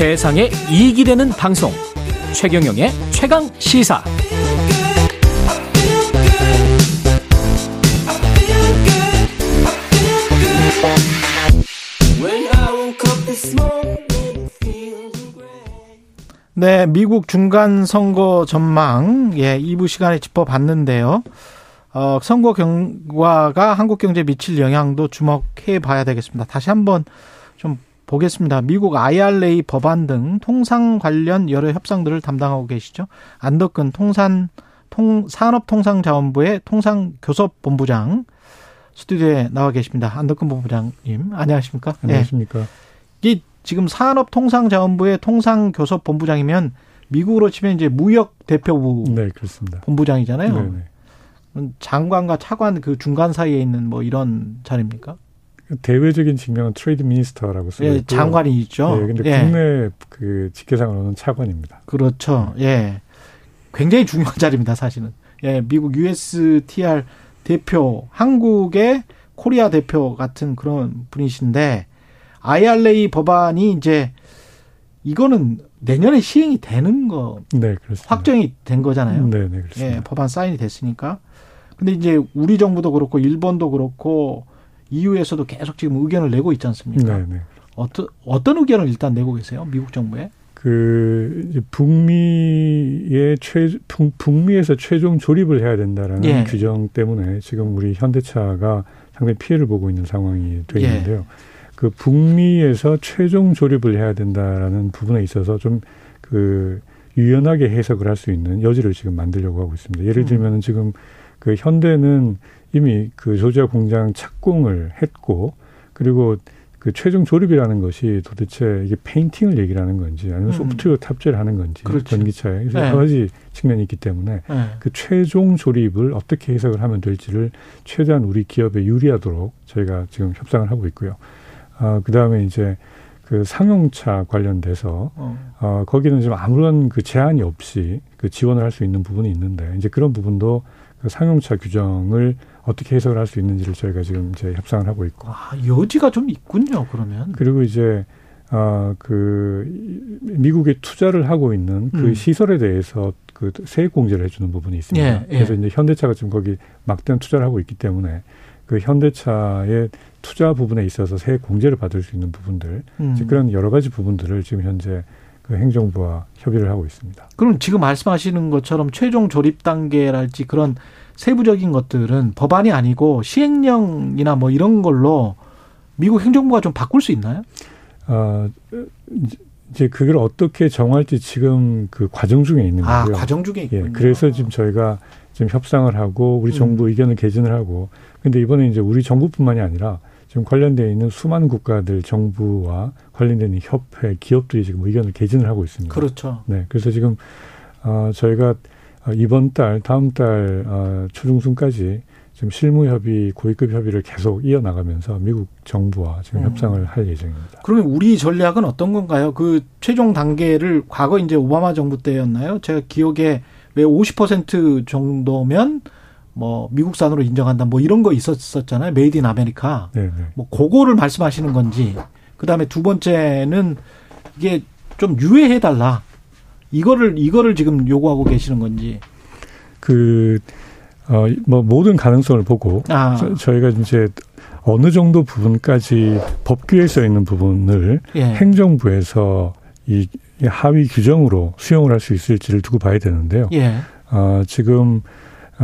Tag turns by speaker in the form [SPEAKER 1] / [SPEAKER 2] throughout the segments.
[SPEAKER 1] 세상에 이익이 되는 방송 최경영의 최강 시사
[SPEAKER 2] 네, 미국 중간 선거 전망 예, 2부 시간에 짚어봤는데요. 어, 선거 결과가 한국 경제에 미칠 영향도 주목해 봐야 되겠습니다. 다시 한번 좀 보겠습니다. 미국 IRA 법안 등 통상 관련 여러 협상들을 담당하고 계시죠. 안덕근 통산 통 산업통상자원부의 통상교섭본부장 스튜디오에 나와 계십니다. 안덕근 본부장님, 안녕하십니까?
[SPEAKER 3] 안녕하십니까?
[SPEAKER 2] 예. 이 지금 산업통상자원부의 통상교섭본부장이면 미국으로 치면 이제 무역 대표부
[SPEAKER 3] 네, 그렇습니다.
[SPEAKER 2] 본부장이잖아요.
[SPEAKER 3] 네, 네.
[SPEAKER 2] 장관과 차관 그 중간 사이에 있는 뭐 이런 자리입니까?
[SPEAKER 3] 대외적인 직명은 Trade Minister라고 쓰고
[SPEAKER 2] 예. 장관이 있죠.
[SPEAKER 3] 예, 근데
[SPEAKER 2] 예.
[SPEAKER 3] 국내 그 직계상으로는 차관입니다.
[SPEAKER 2] 그렇죠. 예. 굉장히 중요한 자리입니다, 사실은. 예, 미국 USTR 대표, 한국의 코리아 대표 같은 그런 분이신데 IRA 법안이 이제 이거는 내년에 시행이 되는 거
[SPEAKER 3] 네, 그렇습니다.
[SPEAKER 2] 확정이 된 거잖아요.
[SPEAKER 3] 네, 네, 그렇습니다.
[SPEAKER 2] 예, 법안 사인이 됐으니까. 근데 이제 우리 정부도 그렇고 일본도 그렇고 EU에서도 계속 지금 의견을 내고 있지 않습니까?
[SPEAKER 3] 네, 네.
[SPEAKER 2] 어떤 어떤 의견을 일단 내고 계세요? 미국 정부에?
[SPEAKER 3] 그 북미의 최 북, 북미에서 최종 조립을 해야 된다라는
[SPEAKER 2] 예.
[SPEAKER 3] 규정 때문에 지금 우리 현대차가 상당히 피해를 보고 있는 상황이 돼
[SPEAKER 2] 예.
[SPEAKER 3] 있는데요. 그 북미에서 최종 조립을 해야 된다라는 부분에 있어서 좀 그 유연하게 해석을 할 수 있는 여지를 지금 만들려고 하고 있습니다. 예를
[SPEAKER 2] 음.
[SPEAKER 3] 들면은 지금 그 현대는 이미 그 조지아 공장 착공을 했고 그리고 그 최종 조립이라는 것이 도대체 이게 페인팅을 얘기를 하는 건지 아니면
[SPEAKER 2] 음.
[SPEAKER 3] 소프트웨어 탑재를 하는 건지
[SPEAKER 2] 그렇죠.
[SPEAKER 3] 전기차에
[SPEAKER 2] 네.
[SPEAKER 3] 여러 가지 측면이 있기 때문에
[SPEAKER 2] 예.
[SPEAKER 3] 그 최종 조립을 어떻게 해석을 하면 될지를 최대한 우리 기업에 유리하도록 저희가 지금 협상을 하고 있고요. 아, 그 다음에 이제 그 상용차 관련돼서
[SPEAKER 2] 어.
[SPEAKER 3] 어, 거기는 좀 아무런 그 제한이 없이 그 지원을 할 수 있는 부분이 있는데 이제 그런 부분도 그 상용차 규정을 어떻게 해석을 할 수 있는지를 저희가 지금 이제 협상을 하고 있고
[SPEAKER 2] 아, 여지가 좀 있군요. 그러면.
[SPEAKER 3] 그리고 이제 아, 그 미국에 투자를 하고 있는 그
[SPEAKER 2] 음.
[SPEAKER 3] 시설에 대해서 그 세액 공제를 해주는 부분이 있습니다.
[SPEAKER 2] 예, 예.
[SPEAKER 3] 그래서 이제 현대차가 지금 거기 막대한 투자를 하고 있기 때문에 그 현대차의 투자 부분에 있어서 세액 공제를 받을 수 있는 부분들
[SPEAKER 2] 음.
[SPEAKER 3] 이제 그런 여러 가지 부분들을 지금 현재 그 행정부와 협의를 하고 있습니다.
[SPEAKER 2] 그럼 지금 말씀하시는 것처럼 최종 조립 단계랄지 그런 세부적인 것들은 법안이 아니고 시행령이나 뭐 이런 걸로 미국 행정부가 좀 바꿀 수 있나요?
[SPEAKER 3] 아, 이제 그걸 어떻게 정할지 지금 그 과정 중에 있는
[SPEAKER 2] 아,
[SPEAKER 3] 거고요.
[SPEAKER 2] 과정 중에
[SPEAKER 3] 예,
[SPEAKER 2] 있군요.
[SPEAKER 3] 그래서 지금 저희가 지금 협상을 하고 우리
[SPEAKER 2] 음.
[SPEAKER 3] 정부 의견을 개진을 하고 근데 이번에 이제 우리 정부뿐만이 아니라 지금 관련되어 있는 수많은 국가들 정부와 관련된 있는 협회 기업들이 지금 의견을 개진을 하고 있습니다.
[SPEAKER 2] 그렇죠.
[SPEAKER 3] 네, 그래서 지금 어, 저희가 어, 이번 달, 다음 달 어, 초중순까지 지금 실무 협의, 고위급 협의를 계속 이어나가면서 미국 정부와 지금
[SPEAKER 2] 음.
[SPEAKER 3] 협상을 할 예정입니다.
[SPEAKER 2] 그러면 우리 전략은 어떤 건가요? 그 최종 단계를 과거 이제 오바마 정부 때였나요? 제가 기억에 왜 50% 정도면 뭐 미국산으로 인정한다 뭐 이런 거 있었었잖아요. Made in America.
[SPEAKER 3] 네, 네.
[SPEAKER 2] 뭐 그거를 말씀하시는 건지. 그다음에 두 번째는 이게 좀 유예해 달라. 이거를 이거를 지금 요구하고 계시는 건지.
[SPEAKER 3] 그, 어, 뭐, 모든 가능성을 보고,
[SPEAKER 2] 아.
[SPEAKER 3] 저, 저희가 이제 어느 정도 부분까지 법규에 써 있는 부분을
[SPEAKER 2] 예.
[SPEAKER 3] 행정부에서 이, 이 하위 규정으로 수용을 할 수 있을지를 두고 봐야 되는데요.
[SPEAKER 2] 예.
[SPEAKER 3] 어, 지금, 어,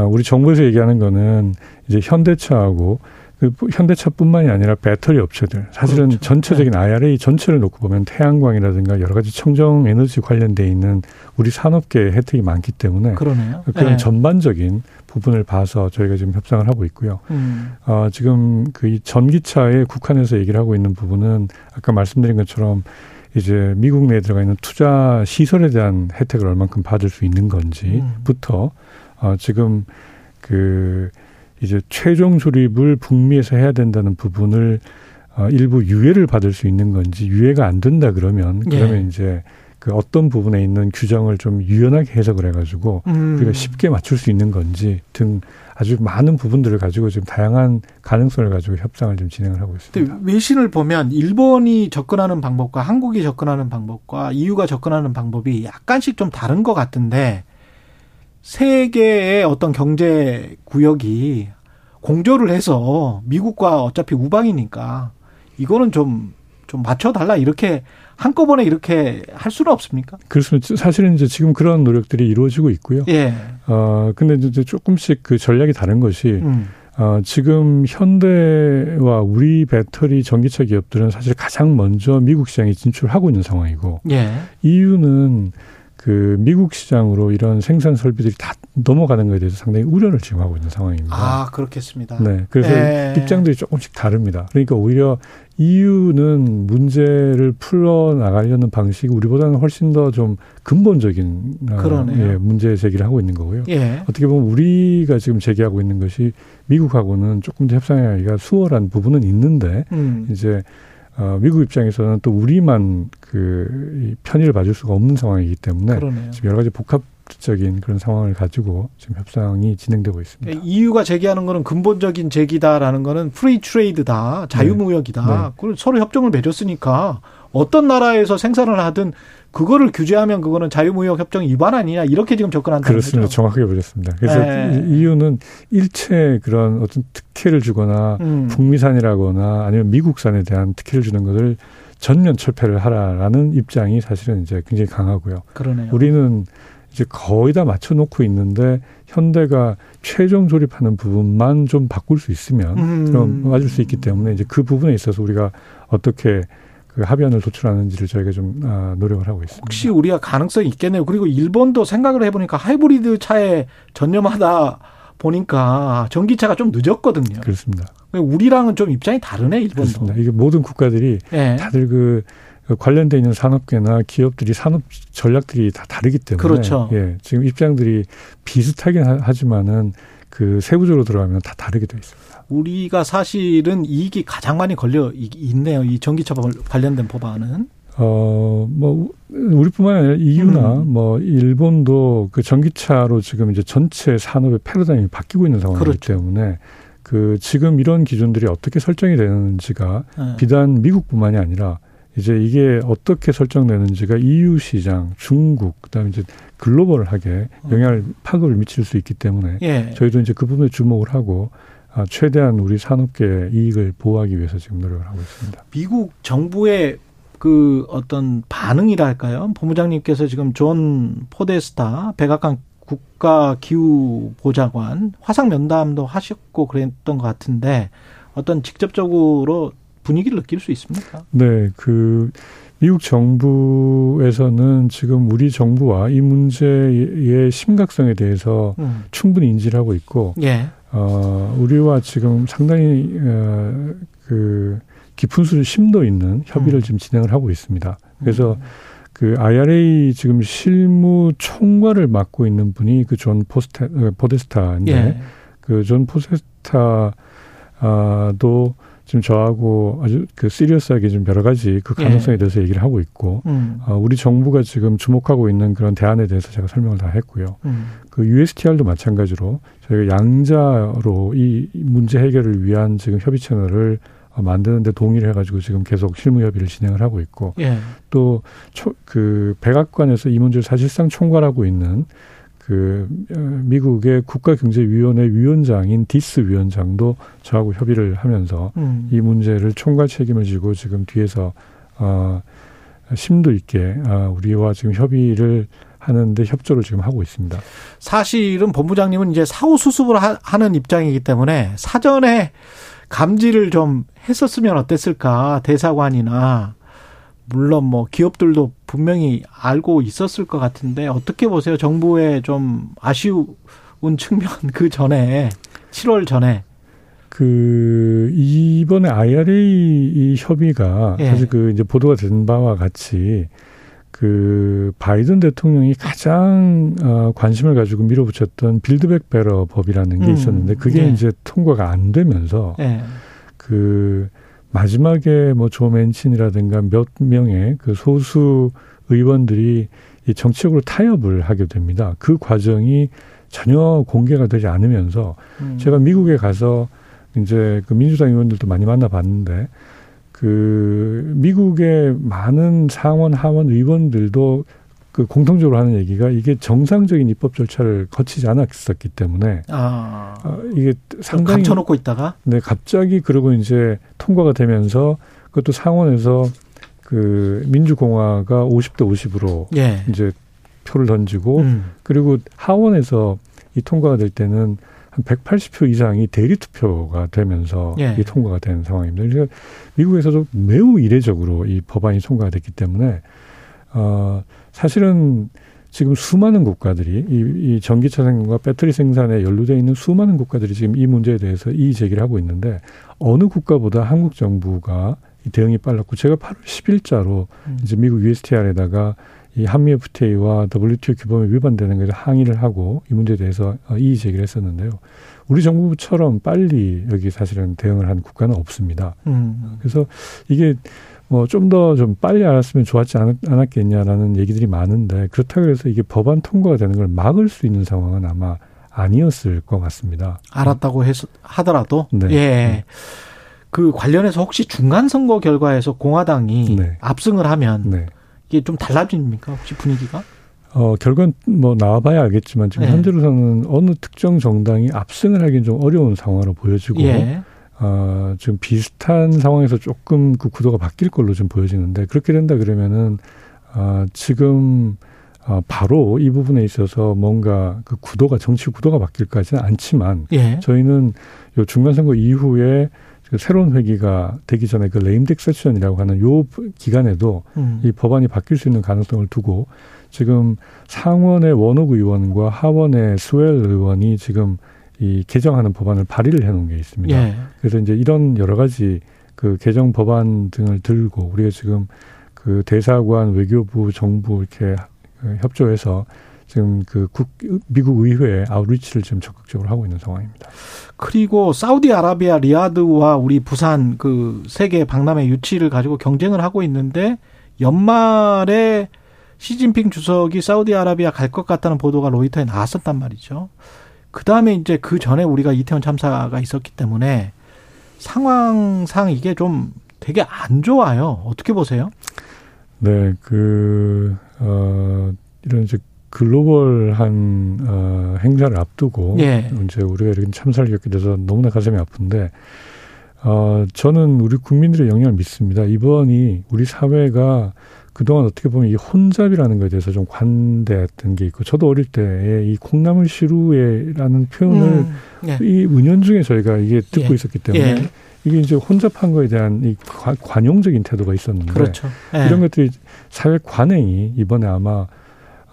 [SPEAKER 3] 우리 정부에서 얘기하는 거는 이제 현대차하고 그 현대차뿐만이 아니라 배터리 업체들 사실은
[SPEAKER 2] 그렇죠.
[SPEAKER 3] 전체적인 IRA 전체를 놓고 보면 태양광이라든가 여러 가지 청정 에너지 관련돼 있는 우리 산업계 혜택이 많기 때문에
[SPEAKER 2] 그러네요.
[SPEAKER 3] 그런
[SPEAKER 2] 예.
[SPEAKER 3] 전반적인 부분을 봐서 저희가 지금 협상을 하고 있고요.
[SPEAKER 2] 음.
[SPEAKER 3] 어, 지금 그 이 전기차에 국한해서 얘기를 하고 있는 부분은 아까 말씀드린 것처럼 이제 미국 내에 들어가 있는 투자 시설에 대한 혜택을 얼만큼 받을 수 있는
[SPEAKER 2] 음.
[SPEAKER 3] 건지부터 어, 지금 그 이제 최종 조립을 북미에서 해야 된다는 부분을 어, 일부 유예를 받을 수 있는 건지 유예가 안 된다 그러면
[SPEAKER 2] 예.
[SPEAKER 3] 그러면 이제 그 어떤 부분에 있는 규정을 좀 유연하게 해석을 해가지고
[SPEAKER 2] 음.
[SPEAKER 3] 우리가 쉽게 맞출 수 있는 건지 등 아주 많은 부분들을 가지고 지금 다양한 가능성을 가지고 협상을 좀 진행을 하고 있습니다.
[SPEAKER 2] 외신을 보면 일본이 접근하는 방법과 한국이 접근하는 방법과 EU가 접근하는 방법이 약간씩 좀 다른 것 같은데 세계의 어떤 경제 구역이 공조를 해서 미국과 어차피 우방이니까 이거는 좀, 좀 맞춰달라 이렇게 한꺼번에 이렇게 할 수는 없습니까?
[SPEAKER 3] 그렇습니다. 사실은 이제 지금 그런 노력들이 이루어지고 있고요.
[SPEAKER 2] 예.
[SPEAKER 3] 어, 근데 이제 조금씩 그 전략이 다른 것이
[SPEAKER 2] 음.
[SPEAKER 3] 어, 지금 현대와 우리 배터리 전기차 기업들은 사실 가장 먼저 미국 시장에 진출하고 있는 상황이고
[SPEAKER 2] 예.
[SPEAKER 3] EU는 그 미국 시장으로 이런 생산 설비들이 다 넘어가는 것에 대해서 상당히 우려를 지금 하고 있는 상황입니다.
[SPEAKER 2] 아, 그렇겠습니다.
[SPEAKER 3] 네. 그래서
[SPEAKER 2] 예.
[SPEAKER 3] 입장들이 조금씩 다릅니다. 그러니까 오히려 EU는 문제를 풀어 나가려는 방식이 우리보다는 훨씬 더 좀 근본적인 어,
[SPEAKER 2] 그러네요.
[SPEAKER 3] 예, 문제 제기를 하고 있는 거고요.
[SPEAKER 2] 예.
[SPEAKER 3] 어떻게 보면 우리가 지금 제기하고 있는 것이 미국하고는 조금 더 협상하기가 수월한 부분은 있는데
[SPEAKER 2] 음.
[SPEAKER 3] 이제 어, 미국 입장에서는 또 우리만 그이 편의를 봐줄 수가 없는 상황이기 때문에
[SPEAKER 2] 그러네요.
[SPEAKER 3] 지금 여러 가지 복합적인 그런 상황을 가지고 지금 협상이 진행되고 있습니다.
[SPEAKER 2] EU가 제기하는 거는 근본적인 제기다라는 거는 free trade다, 자유무역이다.
[SPEAKER 3] 네.
[SPEAKER 2] 그걸 서로 협정을 맺었으니까 어떤 나라에서 생산을 하든 그거를 규제하면 그거는 자유무역 협정 위반 아니냐 이렇게 지금 접근한다는
[SPEAKER 3] 그렇습니다.
[SPEAKER 2] 거죠.
[SPEAKER 3] 정확하게 보셨습니다. 그래서
[SPEAKER 2] 네.
[SPEAKER 3] EU는 일체 그런 어떤 특혜를 주거나
[SPEAKER 2] 음.
[SPEAKER 3] 북미산이라거나 아니면 미국산에 대한 특혜를 주는 것을 전면 철폐를 하라라는 입장이 사실은 이제 굉장히 강하고요.
[SPEAKER 2] 그러네요.
[SPEAKER 3] 우리는 이제 거의 다 맞춰놓고 있는데 현대가 최종 조립하는 부분만 좀 바꿀 수 있으면
[SPEAKER 2] 음.
[SPEAKER 3] 그럼 맞을 수 있기 때문에 이제 그 부분에 있어서 우리가 어떻게 그 합의안을 도출하는지를 저희가 좀 아, 노력을 하고 있습니다.
[SPEAKER 2] 혹시 우리가 가능성이 있겠네요. 그리고 일본도 생각을 해보니까 하이브리드 차에 전념하다 보니까 전기차가 좀 늦었거든요.
[SPEAKER 3] 그렇습니다.
[SPEAKER 2] 우리랑은 좀 입장이 다르네, 일본도.
[SPEAKER 3] 그렇습니다. 이게 모든 국가들이
[SPEAKER 2] 예.
[SPEAKER 3] 다들 그 관련돼 있는 산업계나 기업들이 산업 전략들이 다 다르기 때문에
[SPEAKER 2] 그렇죠.
[SPEAKER 3] 예, 지금 입장들이 비슷하긴 하- 하지만은 그 세부적으로 들어가면 다 다르게 돼 있습니다.
[SPEAKER 2] 우리가 사실은 이익이 가장 많이 걸려 이- 있네요. 이 전기차 법- 관련된 법안은.
[SPEAKER 3] 어, 뭐, 우리뿐만 아니라 EU나
[SPEAKER 2] 음.
[SPEAKER 3] 뭐, 일본도 그 전기차로 지금 이제 전체 산업의 패러다임이 바뀌고 있는 상황이기
[SPEAKER 2] 그렇죠.
[SPEAKER 3] 때문에 그 지금 이런 기준들이 어떻게 설정이 되는지가
[SPEAKER 2] 예.
[SPEAKER 3] 비단 미국뿐만이 아니라 이제 이게 어떻게 설정되는지가 EU 시장, 중국, 그다음에 이제 글로벌하게 영향을 파급을 미칠 수 있기 때문에
[SPEAKER 2] 예.
[SPEAKER 3] 저희도 이제 그 부분에 주목을 하고 아, 최대한 우리 산업계의 이익을 보호하기 위해서 지금 노력을 하고 있습니다.
[SPEAKER 2] 미국 정부의 그 어떤 반응이랄까요? 본부장님께서 지금 존 포데스타 백악관 국가 기후 보좌관 화상 면담도 하셨고 그랬던 것 같은데 어떤 직접적으로 분위기를 느낄 수 있습니까?
[SPEAKER 3] 네, 그 미국 정부에서는 지금 우리 정부와 이 문제의 심각성에 대해서
[SPEAKER 2] 음.
[SPEAKER 3] 충분히 인지를 하고 있고
[SPEAKER 2] 예.
[SPEAKER 3] 어, 우리와 지금 상당히 어, 그 깊은 수 심도 있는 협의를
[SPEAKER 2] 음.
[SPEAKER 3] 지금 진행을 하고 있습니다. 그래서 그 IRA 지금 실무 총괄을 맡고 있는 분이 그 존 포스타 어, 포데스타인데
[SPEAKER 2] 예.
[SPEAKER 3] 그 존 포데스타도 지금 저하고 아주 그 serious하게 좀 여러 가지 그 가능성에 대해서 얘기를 하고 있고
[SPEAKER 2] 음.
[SPEAKER 3] 어, 우리 정부가 지금 주목하고 있는 그런 대안에 대해서 제가 설명을 다 했고요.
[SPEAKER 2] 음.
[SPEAKER 3] 그 USTR도 마찬가지로 저희가 양자로 이 문제 해결을 위한 지금 협의 채널을 어, 만드는데 동의를 해가지고 지금 계속 실무 협의를 진행을 하고 있고
[SPEAKER 2] 예.
[SPEAKER 3] 또 그 백악관에서 이 문제를 사실상 총괄하고 있는 그 어, 미국의 국가경제위원회 위원장인 디스 위원장도 저하고 협의를 하면서
[SPEAKER 2] 음.
[SPEAKER 3] 이 문제를 총괄 책임을 지고 지금 뒤에서 어 심도 있게 어, 우리와 지금 협의를 하는데 협조를 지금 하고 있습니다.
[SPEAKER 2] 사실은 본부장님은 이제 사후 수습을 하, 하는 입장이기 때문에 사전에 감지를 좀 했었으면 어땠을까 대사관이나 물론 뭐 기업들도 분명히 알고 있었을 것 같은데 어떻게 보세요? 정부의 좀 아쉬운 측면 그 전에 7월 전에
[SPEAKER 3] 그 이번에 IRA 이 협의가
[SPEAKER 2] 예.
[SPEAKER 3] 사실 그 이제 보도가 된 바와 같이 그 바이든 대통령이 가장 어, 관심을 가지고 밀어붙였던 Build Back Better 법이라는 게
[SPEAKER 2] 음,
[SPEAKER 3] 있었는데 그게
[SPEAKER 2] 예.
[SPEAKER 3] 이제 통과가 안 되면서
[SPEAKER 2] 예.
[SPEAKER 3] 그 마지막에 뭐 조 맨친이라든가 몇 명의 그 소수 의원들이 이 정치적으로 타협을 하게 됩니다. 그 과정이 전혀 공개가 되지 않으면서 음. 제가 미국에 가서 이제 그 민주당 의원들도 많이 만나봤는데 그 미국의 많은 상원 하원 의원들도 그 공통적으로 하는 얘기가 이게 정상적인 입법 절차를 거치지 않았었기 때문에 아,
[SPEAKER 2] 어, 이게 상당히 감춰놓고 있다가
[SPEAKER 3] 네 갑자기 그러고 이제 통과가 되면서 그것도 상원에서 그 민주공화가 50대 50으로 예. 이제 표를 던지고 음. 그리고 하원에서 이 통과가 될 때는 한 180표 이상이 대리 투표가 되면서 예. 이 통과가 된 상황입니다. 그래서 미국에서도 매우 이례적으로 이 법안이 통과가 됐기 때문에 어 사실은 지금 수많은 국가들이 이, 이 전기차 생산과 배터리 생산에 연루되어 있는 수많은 국가들이 지금 이 문제에 대해서 이의 제기를 하고 있는데 어느 국가보다 한국 정부가 이 대응이 빨랐고 제가 8월 10일자로 음. 이제 미국 USTR에다가 이 한미 FTA와 WTO 규범에 위반되는 것에 항의를 하고 이 문제에 대해서 어, 이의 제기를 했었는데요. 우리 정부처럼 빨리 여기 사실은 대응을 한 국가는 없습니다. 음. 그래서 이게 뭐 좀 더좀 좀 빨리 알았으면 좋았지 않았, 않았겠냐라는 얘기들이 많은데 그렇다고 해서 이게 법안 통과가 되는 걸 막을 수 있는 상황은 아마 아니었을 것 같습니다.
[SPEAKER 2] 알았다고 해서 하더라도 네. 예. 네. 그 관련해서 혹시 중간 선거 결과에서 공화당이 네. 압승을 하면 네. 이게 좀 달라집니까 혹시 분위기가?
[SPEAKER 3] 어, 결과는 뭐 나와봐야 알겠지만 지금 네. 현재로서는 어느 특정 정당이 압승을 하기는 좀 어려운 상황으로 보여지고 예. 어, 지금 비슷한 상황에서 조금 그 구도가 바뀔 걸로 좀 보여지는데 그렇게 된다 그러면은 어, 지금 어, 바로 이 부분에 있어서 뭔가 그 구도가 정치 구도가 바뀔까지는 않지만 예. 저희는 요 중간 선거 이후에 그 새로운 회기가 되기 전에 그 레임덱 세션이라고 하는 요 기간에도 음. 이 법안이 바뀔 수 있는 가능성을 두고 지금 상원의 원옥 의원과 하원의 스웰 의원이 지금 이 개정하는 법안을 발의를 해놓은 게 있습니다. 예. 그래서 이제 이런 여러 가지 그 개정 법안 등을 들고 우리가 지금 그 대사관, 외교부, 정부 이렇게 협조해서 지금 그 국, 미국 의회에 아웃리치를 지금 적극적으로 하고 있는 상황입니다.
[SPEAKER 2] 그리고 사우디아라비아 리아드와 우리 부산 그 세계 박람회 유치를 가지고 경쟁을 하고 있는데 연말에 시진핑 주석이 사우디아라비아 갈 것 같다는 보도가 로이터에 나왔었단 말이죠. 그 다음에 이제 그 전에 우리가 이태원 참사가 있었기 때문에 상황상 이게 좀 되게 안 좋아요. 어떻게 보세요?
[SPEAKER 3] 네, 그, 어, 이런 이제 글로벌한 어, 행사를 앞두고 예. 이제 우리가 이렇게 참사를 겪게 돼서 너무나 가슴이 아픈데 어, 저는 우리 국민들의 영향을 믿습니다. 이번이 우리 사회가 그동안 어떻게 보면 이 혼잡이라는 것에 대해서 좀 관대했던 게 있고 저도 어릴 때 이 콩나물 시루에라는 표현을 음, 예. 이 은연 중에 저희가 이게 듣고 예. 있었기 때문에 예. 이게 이제 혼잡한 거에 대한 이 관용적인 태도가 있었는데 그렇죠. 예. 이런 것들이 사회 관행이 이번에 아마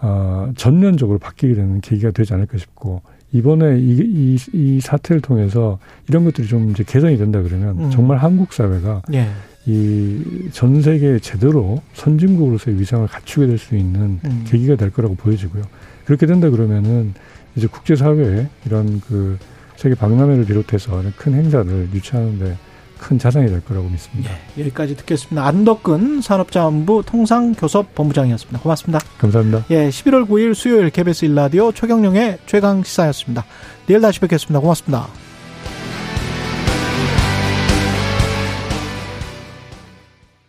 [SPEAKER 3] 어, 전면적으로 바뀌게 되는 계기가 되지 않을까 싶고 이번에 이, 이, 이 사태를 통해서 이런 것들이 좀 이제 개선이 된다 그러면 음. 정말 한국 사회가 예. 이 전 세계 제대로 선진국으로서의 위상을 갖추게 될 수 있는 음. 계기가 될 거라고 보여지고요. 그렇게 된다 그러면은 이제 국제사회에 이런 그 세계 박람회를 비롯해서 큰 행사를 유치하는데 큰 자산이 될 거라고 믿습니다.
[SPEAKER 2] 예, 여기까지 듣겠습니다. 안덕근 산업자원부 통상교섭본부장이었습니다. 고맙습니다.
[SPEAKER 3] 감사합니다.
[SPEAKER 2] 예, 11월 9일 수요일 KBS 일라디오 최경령의 최강 시사였습니다. 내일 다시 뵙겠습니다. 고맙습니다.